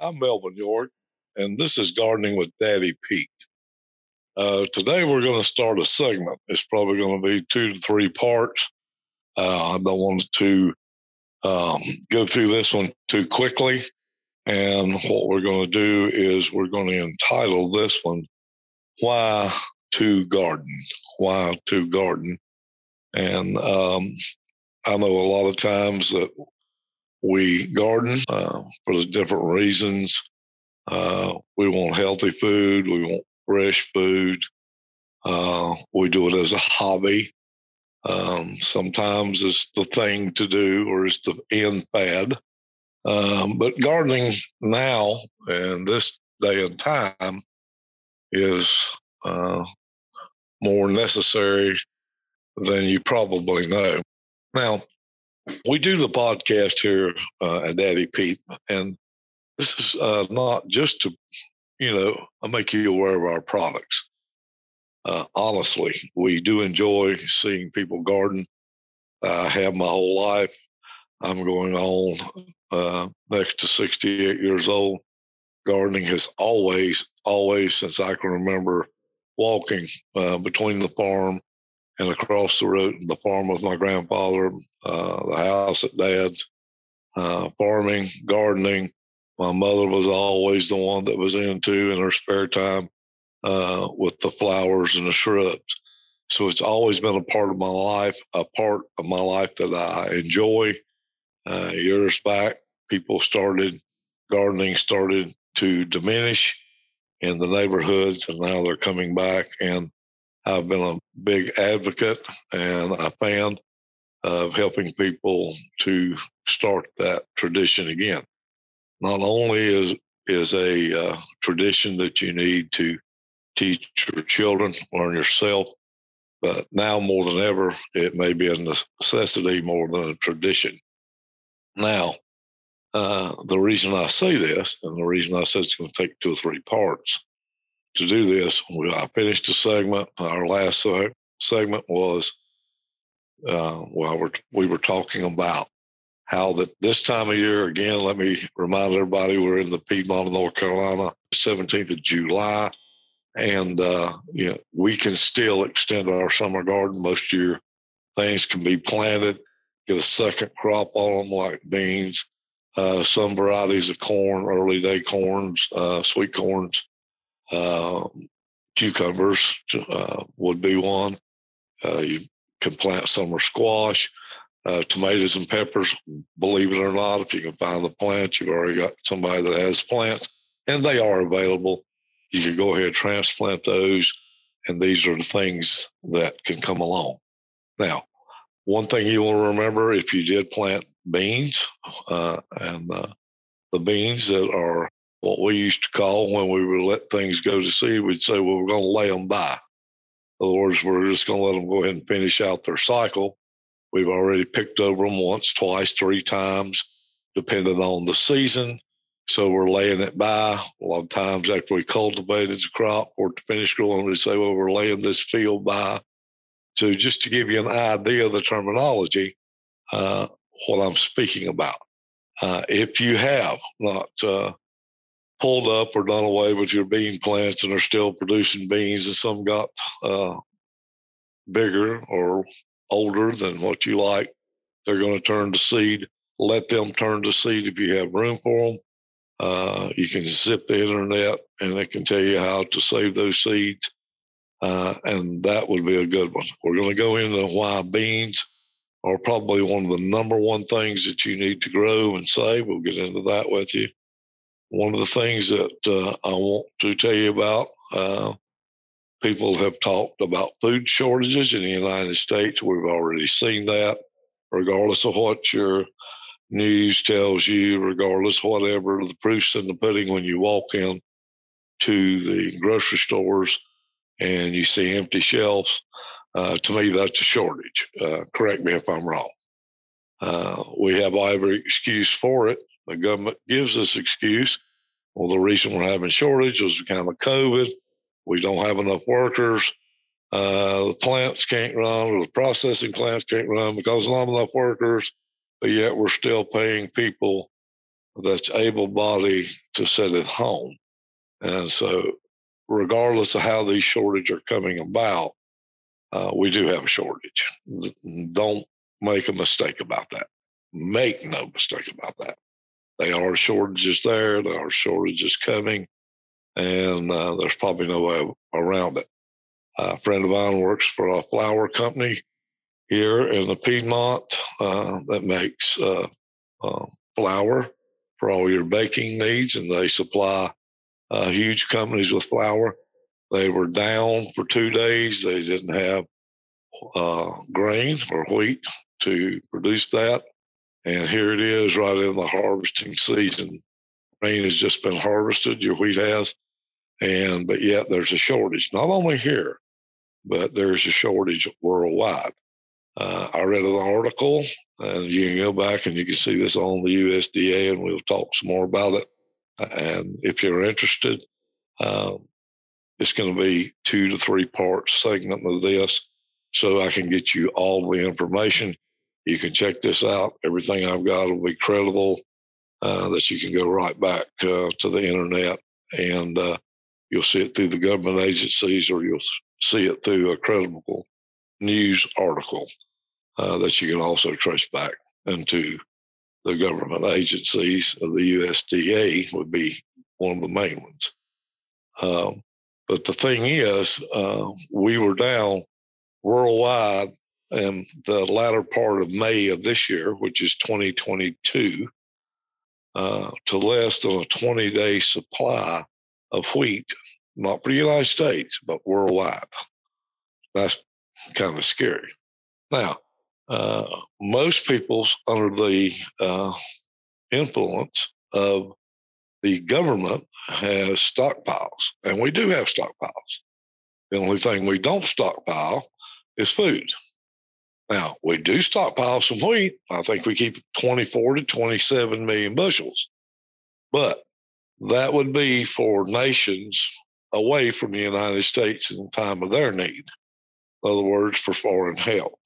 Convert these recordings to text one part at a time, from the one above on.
I'm Melvin York, and this is Gardening with Daddy Pete. Uh, today we're going to start a segment. It's probably going to be two to three parts. Uh, I don't want to um, go through this one too quickly. And what we're going to do is we're going to entitle this one, Why to Garden? Why to Garden? And um, I know a lot of times that we garden uh, for the different reasons. Uh, we want healthy food. We want fresh food. Uh, we do it as a hobby. Um, sometimes it's the thing to do or it's the end fad. Um, but gardening now and this day and time is uh, more necessary than you probably know. Now, we do the podcast here uh, at Daddy Pete, and this is uh, not just to, you know, make you aware of our products. Uh, honestly, we do enjoy seeing people garden. I have my whole life. I'm going on uh, next to 68 years old. Gardening has always, always, since I can remember, walking uh, between the farm and across the road, the farm with my grandfather, uh, the house at dad's, uh, farming, gardening. My mother was always the one that was into in her spare time uh, with the flowers and the shrubs. So it's always been a part of my life, a part of my life that I enjoy. Uh, years back, people started, gardening started to diminish in the neighborhoods, and now they're coming back. And I've been a big advocate and a fan of helping people to start that tradition again. Not only is is a uh, tradition that you need to teach your children, learn yourself, but now more than ever, it may be a necessity more than a tradition. Now, uh, the reason I say this, and the reason I said it's going to take two or three parts, to do this. I finished the segment. Our last segment was uh, well, we're, we were talking about how that this time of year again. Let me remind everybody we're in the Piedmont of North Carolina, 17th of July, and uh, you know we can still extend our summer garden. Most your things can be planted, get a second crop on them like beans. Uh, some varieties of corn, early day corns, uh, sweet corns, uh, cucumbers uh, would be one. Uh, you can plant summer squash, uh, tomatoes and peppers. Believe it or not, if you can find the plants, you've already got somebody that has plants, and they are available. You can go ahead and transplant those, and these are the things that can come along. Now, one thing you want to remember if you did plant beans uh, and the beans that are what we used to call when we would let things go to seed, we'd say, well, we're going to lay them by. In other words, we're just going to let them go ahead and finish out their cycle. We've already picked over them once, twice, three times, depending on the season. So we're laying it by. A lot of times after we cultivated the crop or to finish growing, we say, well, we're laying this field by. So just to give you an idea of the terminology, uh, what I'm speaking about. Uh, if you have not uh, pulled up or done away with your bean plants and are still producing beans, and some got uh, bigger or older than what you like, they're going to turn to seed. Let them turn to seed if you have room for them. Uh, you can zip the internet and it can tell you how to save those seeds. Uh, and that would be a good one. We're going to go into why beans are probably one of the number one things that you need to grow and save. We'll get into that with you. One of the things that uh, I want to tell you about uh, people have talked about food shortages in the United States. We've already seen that, regardless of what your news tells you, regardless whatever the proof's in the pudding when you walk in to the grocery stores and you see empty shelves. Uh, to me, that's a shortage. Uh, correct me if I'm wrong. Uh, we have every excuse for it. The government gives us excuse. Well, the reason we're having shortage is kind of COVID. We don't have enough workers. Uh, the plants can't run, or the processing plants can't run because there's not enough workers. But yet we're still paying people that's able bodied to sit at home. And so, regardless of how these shortages are coming about, uh, we do have a shortage. Don't make a mistake about that. Make no mistake about that. There are shortages there. There are shortages coming, and uh, there's probably no way around it. a friend of mine works for a flour company here in the Piedmont uh, that makes uh, uh, flour for all your baking needs, and they supply uh, huge companies with flour. They were down for two days. They didn't have uh, grain or wheat to produce that. And here it is right in the harvesting season. Grain has just been harvested, your wheat has. And but yet there's a shortage, not only here, but there's a shortage worldwide. Uh, I read an article, and you can go back and you can see this on the USDA, and we'll talk some more about it. And if you're interested, um, it's going to be two to three part segment of this, so I can get you all the information. You can check this out. Everything I've got will be credible. Uh, that you can go right back uh, to the internet and uh, you'll see it through the government agencies or you'll see it through a credible news article uh, that you can also trace back into the government agencies of the USDA would be one of the main ones. Um, but the thing is, uh, we were down worldwide in the latter part of May of this year, which is 2022, uh, to less than a 20 day supply of wheat, not for the United States, but worldwide. That's kind of scary. Now, uh, most people's under the uh, influence of the government has stockpiles, and we do have stockpiles. The only thing we don't stockpile is food. Now, we do stockpile some wheat. I think we keep 24 to 27 million bushels. But that would be for nations away from the United States in time of their need. In other words, for foreign help.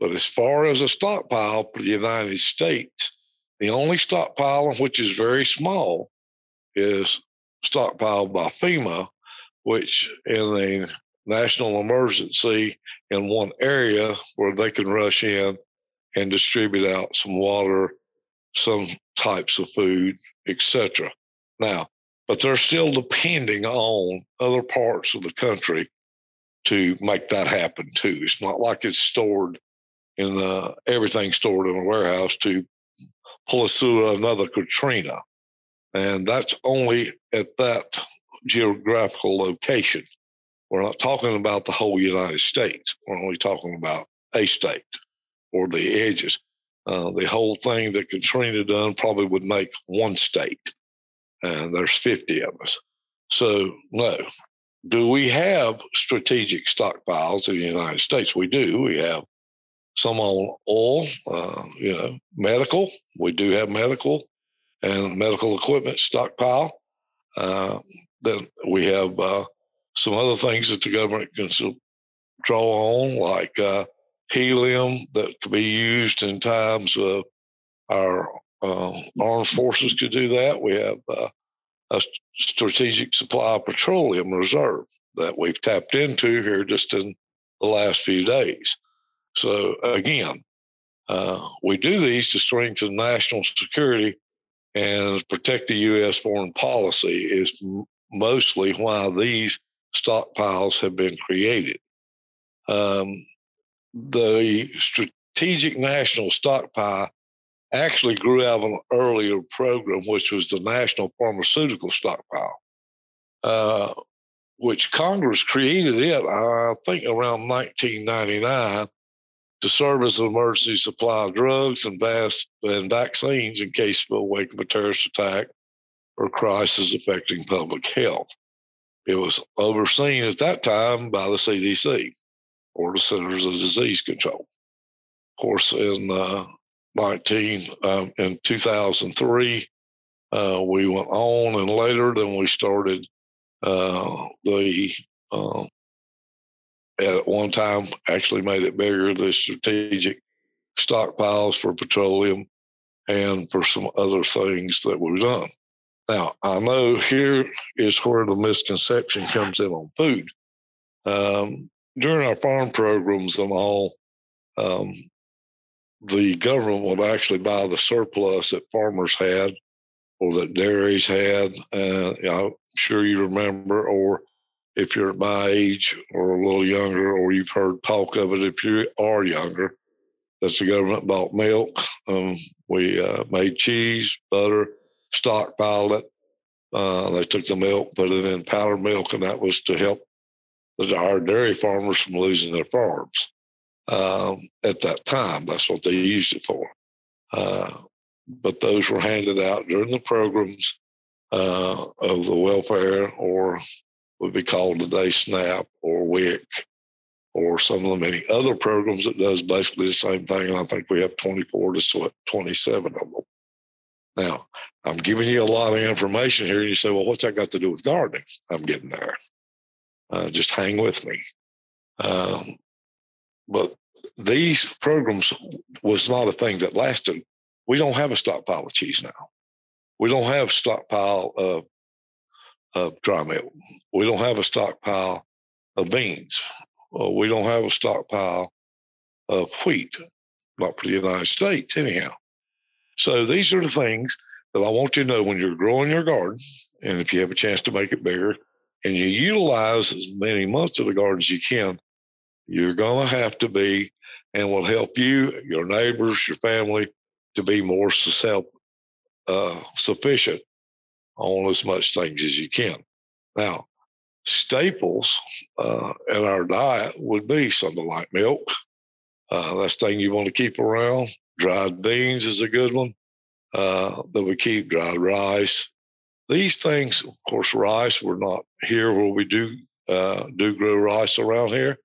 But as far as a stockpile for the United States, the only stockpile, which is very small, is stockpiled by FEMA, which in a national emergency in one area where they can rush in and distribute out some water, some types of food, etc. Now, but they're still depending on other parts of the country to make that happen too. It's not like it's stored in the everything stored in a warehouse to pull us through another Katrina. And that's only at that geographical location. We're not talking about the whole United States. We're only talking about a state or the edges. Uh, the whole thing that Katrina done probably would make one state, and there's 50 of us. So, no. Do we have strategic stockpiles in the United States? We do. We have some on oil, uh, you know, medical. We do have medical and medical equipment stockpile. Uh, then we have uh, some other things that the government can draw on, like uh, helium that could be used in times of our uh, armed forces could do that. We have uh, a strategic supply of petroleum reserve that we've tapped into here just in the last few days. So again, uh, we do these to strengthen national security and protect the U.S. foreign policy is mostly why these stockpiles have been created. Um, the strategic national stockpile actually grew out of an earlier program, which was the National Pharmaceutical Stockpile, uh, which Congress created it, I think, around 1999 to serve as an emergency supply of drugs and, and vaccines in case of a wake of a terrorist attack or crisis affecting public health. It was overseen at that time by the CDC or the Centers of Disease Control. Of course, in uh, 19 um, in 2003, uh, we went on, and later then we started uh, the uh, at one time actually made it bigger the strategic stockpiles for petroleum and for some other things that we've done. Now, I know here is where the misconception comes in on food. Um, during our farm programs and all, um, the government would actually buy the surplus that farmers had or that dairies had. Uh, I'm sure you remember, or if you're my age or a little younger, or you've heard talk of it if you are younger, that the government bought milk. Um, we uh, made cheese, butter, stockpiled it. Uh, they took the milk, put it in powdered milk, and that was to help the, our dairy farmers from losing their farms. Um, at that time, that's what they used it for. Uh, but those were handed out during the programs uh, of the welfare, or would be called today SNAP or WIC, or some of the many other programs that does basically the same thing. And I think we have 24 to 27 of them. Now, I'm giving you a lot of information here, and you say, well, what's that got to do with gardening? I'm getting there. Uh, just hang with me. Um, but these programs was not a thing that lasted. We don't have a stockpile of cheese now. We don't have a stockpile of, of dry milk. We don't have a stockpile of beans. we don't have a stockpile of wheat, not for the United States, anyhow. So these are the things that I want you to know when you're growing your garden, and if you have a chance to make it bigger, and you utilize as many months of the garden as you can, you're going to have to be, and will help you, your neighbors, your family, to be more self uh, sufficient on as much things as you can. Now, staples uh, in our diet would be something like milk. Uh, that's thing you want to keep around. Dried beans is a good one uh, that we keep. Dried rice. These things, of course, rice. We're not here where we do uh, do grow rice around here.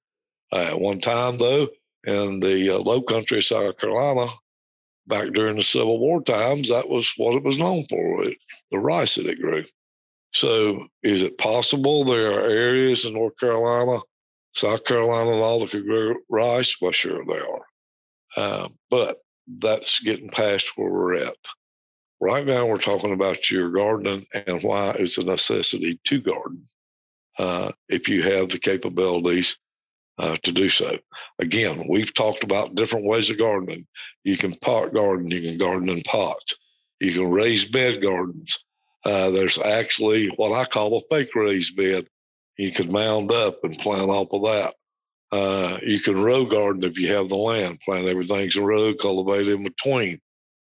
Uh, at one time, though, in the uh, low country of South Carolina, back during the Civil War times, that was what it was known for, it, the rice that it grew. So, is it possible there are areas in North Carolina, South Carolina, and all that could grow rice? Well, sure they are. Uh, but that's getting past where we're at. Right now, we're talking about your gardening and why it's a necessity to garden. Uh, if you have the capabilities uh, to do so. Again, we've talked about different ways of gardening. You can pot garden, you can garden in pots, you can raise bed gardens. Uh, there's actually what I call a fake raised bed. You can mound up and plant off of that. Uh, you can row garden if you have the land, plant everything's in row, cultivate in between.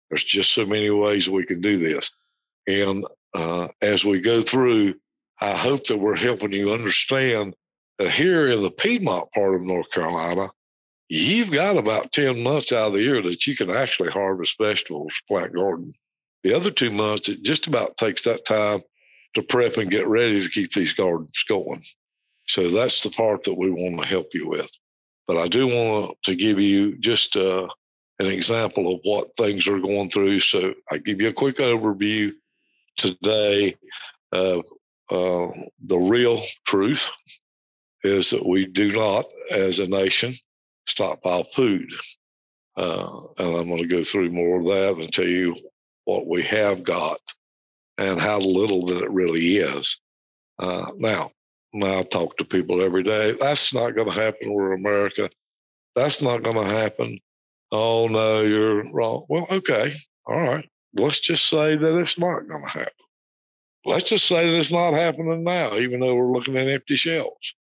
There's just so many ways we can do this. And uh, as we go through, I hope that we're helping you understand that here in the Piedmont part of North Carolina, you've got about 10 months out of the year that you can actually harvest vegetables, plant garden. The other two months, it just about takes that time to prep and get ready to keep these gardens going. So that's the part that we want to help you with. But I do want to give you just uh, an example of what things are going through. So I give you a quick overview today of uh, the real truth is that we do not, as a nation, stockpile food. Uh, and I'm going to go through more of that and tell you what we have got and how little that it really is. Uh, now, now, I talk to people every day. That's not going to happen. We're America. That's not going to happen. Oh, no, you're wrong. Well, okay. All right. Let's just say that it's not going to happen. Let's just say that it's not happening now, even though we're looking at empty shelves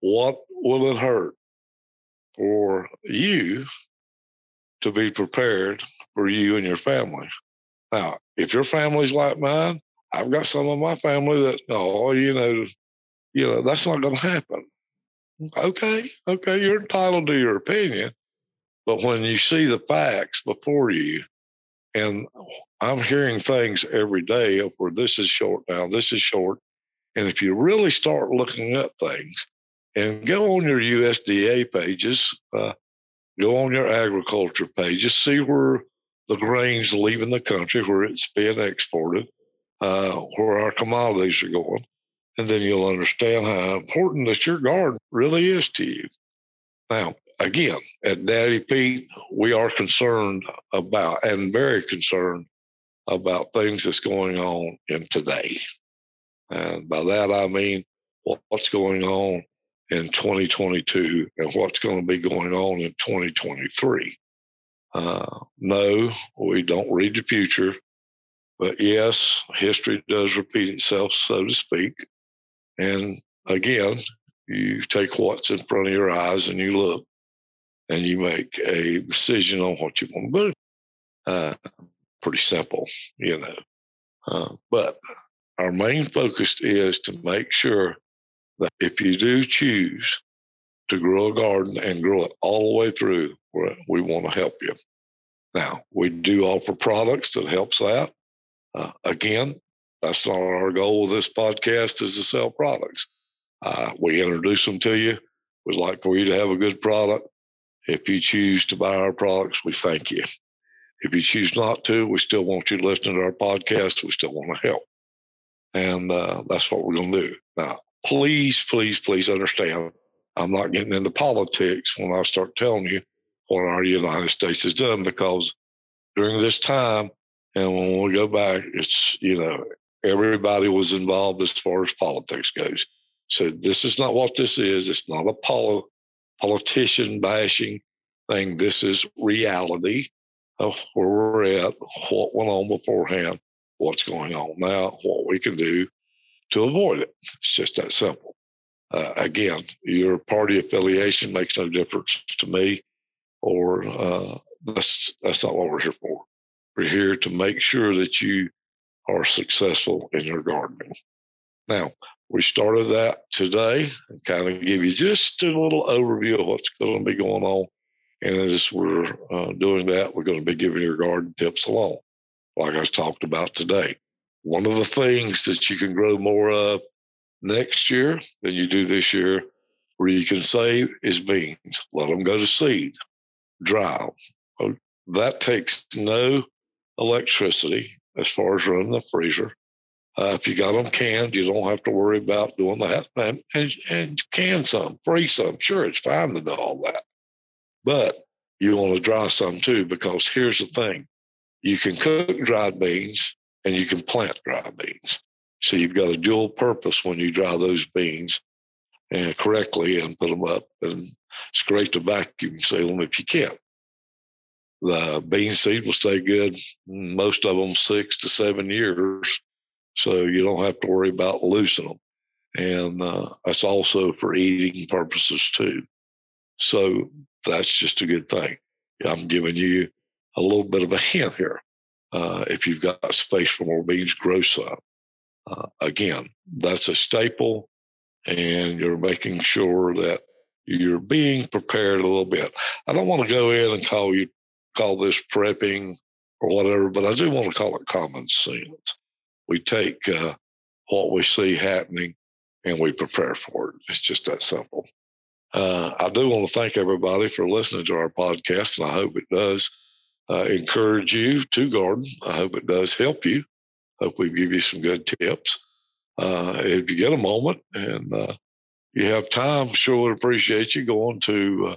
what will it hurt for you to be prepared for you and your family? Now, if your family's like mine, I've got some of my family that, oh, you know, you know, that's not going to happen. Okay, okay, you're entitled to your opinion, but when you see the facts before you, and I'm hearing things every day of where this is short now, this is short, and if you really start looking at things, and go on your USDA pages, uh, go on your agriculture pages, see where the grain's leaving the country, where it's being exported, uh, where our commodities are going. And then you'll understand how important that your garden really is to you. Now, again, at Daddy Pete, we are concerned about and very concerned about things that's going on in today. And by that, I mean what's going on in 2022 and what's going to be going on in 2023. Uh, no, we don't read the future, but yes, history does repeat itself, so to speak. And again, you take what's in front of your eyes and you look and you make a decision on what you want to do. Uh, pretty simple, you know. Uh, but our main focus is to make sure that if you do choose to grow a garden and grow it all the way through, we want to help you. Now, we do offer products that helps that. Uh, again, that's not our goal with this podcast is to sell products. Uh, we introduce them to you. We'd like for you to have a good product. If you choose to buy our products, we thank you. If you choose not to, we still want you to listen to our podcast. We still want to help. And uh, that's what we're going to do. Now, please, please, please understand I'm not getting into politics when I start telling you what our United States has done because during this time, and when we go back, it's, you know, everybody was involved as far as politics goes. So this is not what this is. It's not a pol- politician bashing thing. This is reality of where we're at, what went on beforehand, what's going on now, what we can do to avoid it. It's just that simple. Uh, again, your party affiliation makes no difference to me, or uh, that's that's not what we're here for. We're here to make sure that you are successful in your gardening. Now, we started that today and kind of give you just a little overview of what's going to be going on. And as we're uh, doing that, we're going to be giving your garden tips along, like I talked about today. One of the things that you can grow more of next year than you do this year, where you can save, is beans. Let them go to seed, dry them. Oh, that takes no electricity as far as running the freezer. Uh, if you got them canned, you don't have to worry about doing that. And, and, can some, freeze some. Sure, it's fine to do all that. But you want to dry some too, because here's the thing you can cook dried beans and you can plant dried beans. So you've got a dual purpose when you dry those beans and uh, correctly and put them up. And it's great to vacuum seal them if you can. The bean seed will stay good, most of them six to seven years so you don't have to worry about losing them. And uh, that's also for eating purposes too. So that's just a good thing. I'm giving you a little bit of a hint here. Uh, if you've got space for more beans, grow some. Uh, again, that's a staple, and you're making sure that you're being prepared a little bit. I don't want to go in and call you call this prepping or whatever, but I do want to call it common sense we take uh, what we see happening and we prepare for it. It's just that simple. Uh, I do want to thank everybody for listening to our podcast, and I hope it does uh, encourage you to garden. I hope it does help you. Hope we give you some good tips. Uh, if you get a moment and uh, you have time, sure would appreciate you going to uh,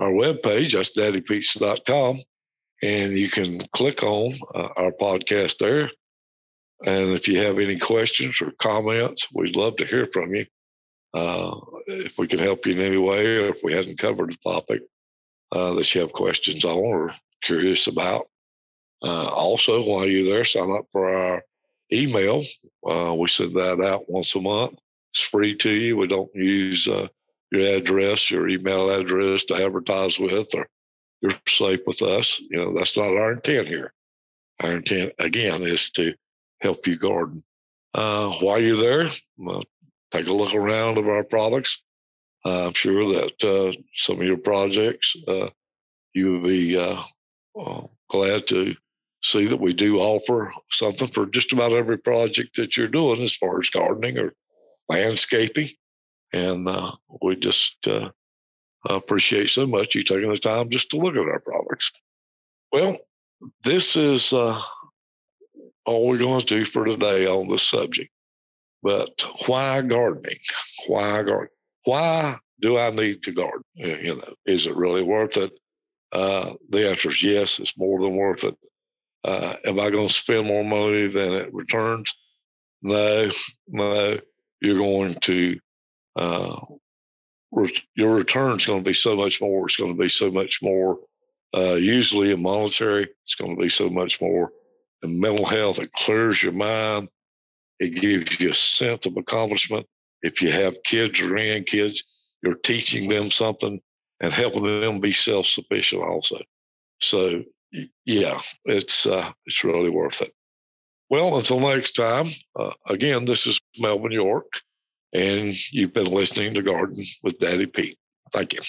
our webpage. That's daddypete's.com. And you can click on our podcast there and if you have any questions or comments, we'd love to hear from you. Uh, if we can help you in any way, or if we hadn't covered a topic uh, that you have questions on or curious about. Uh, also, while you're there, sign up for our email. Uh, we send that out once a month. It's free to you. We don't use uh, your address, your email address to advertise with, or you're safe with us. You know, that's not our intent here. Our intent, again, is to help you garden. Uh, while you're there, uh, take a look around of our products. Uh, I'm sure that uh, some of your projects uh, you will be uh, glad to see that we do offer something for just about every project that you're doing as far as gardening or landscaping. And we just appreciate so much you taking the time just to look at our products. Well, this is uh, all we're going to do for today on the subject. But why gardening? Why gardening? Why do I need to garden? You know, is it really worth it? Uh, the answer is yes, it's more than worth it. Uh, am I going to spend more money than it returns? No, no. You're going to, uh, your return's going to be so much more. It's going to be so much more, uh, usually in monetary. It's going to be so much more in mental health. It clears your mind. It gives you a sense of accomplishment. If you have kids or grandkids, you're teaching them something and helping them be self-sufficient also. So yeah, it's uh, it's really worth it. Well, until next time, uh, again, this is Melvin York, and you've been listening to Garden with Daddy Pete. Thank you.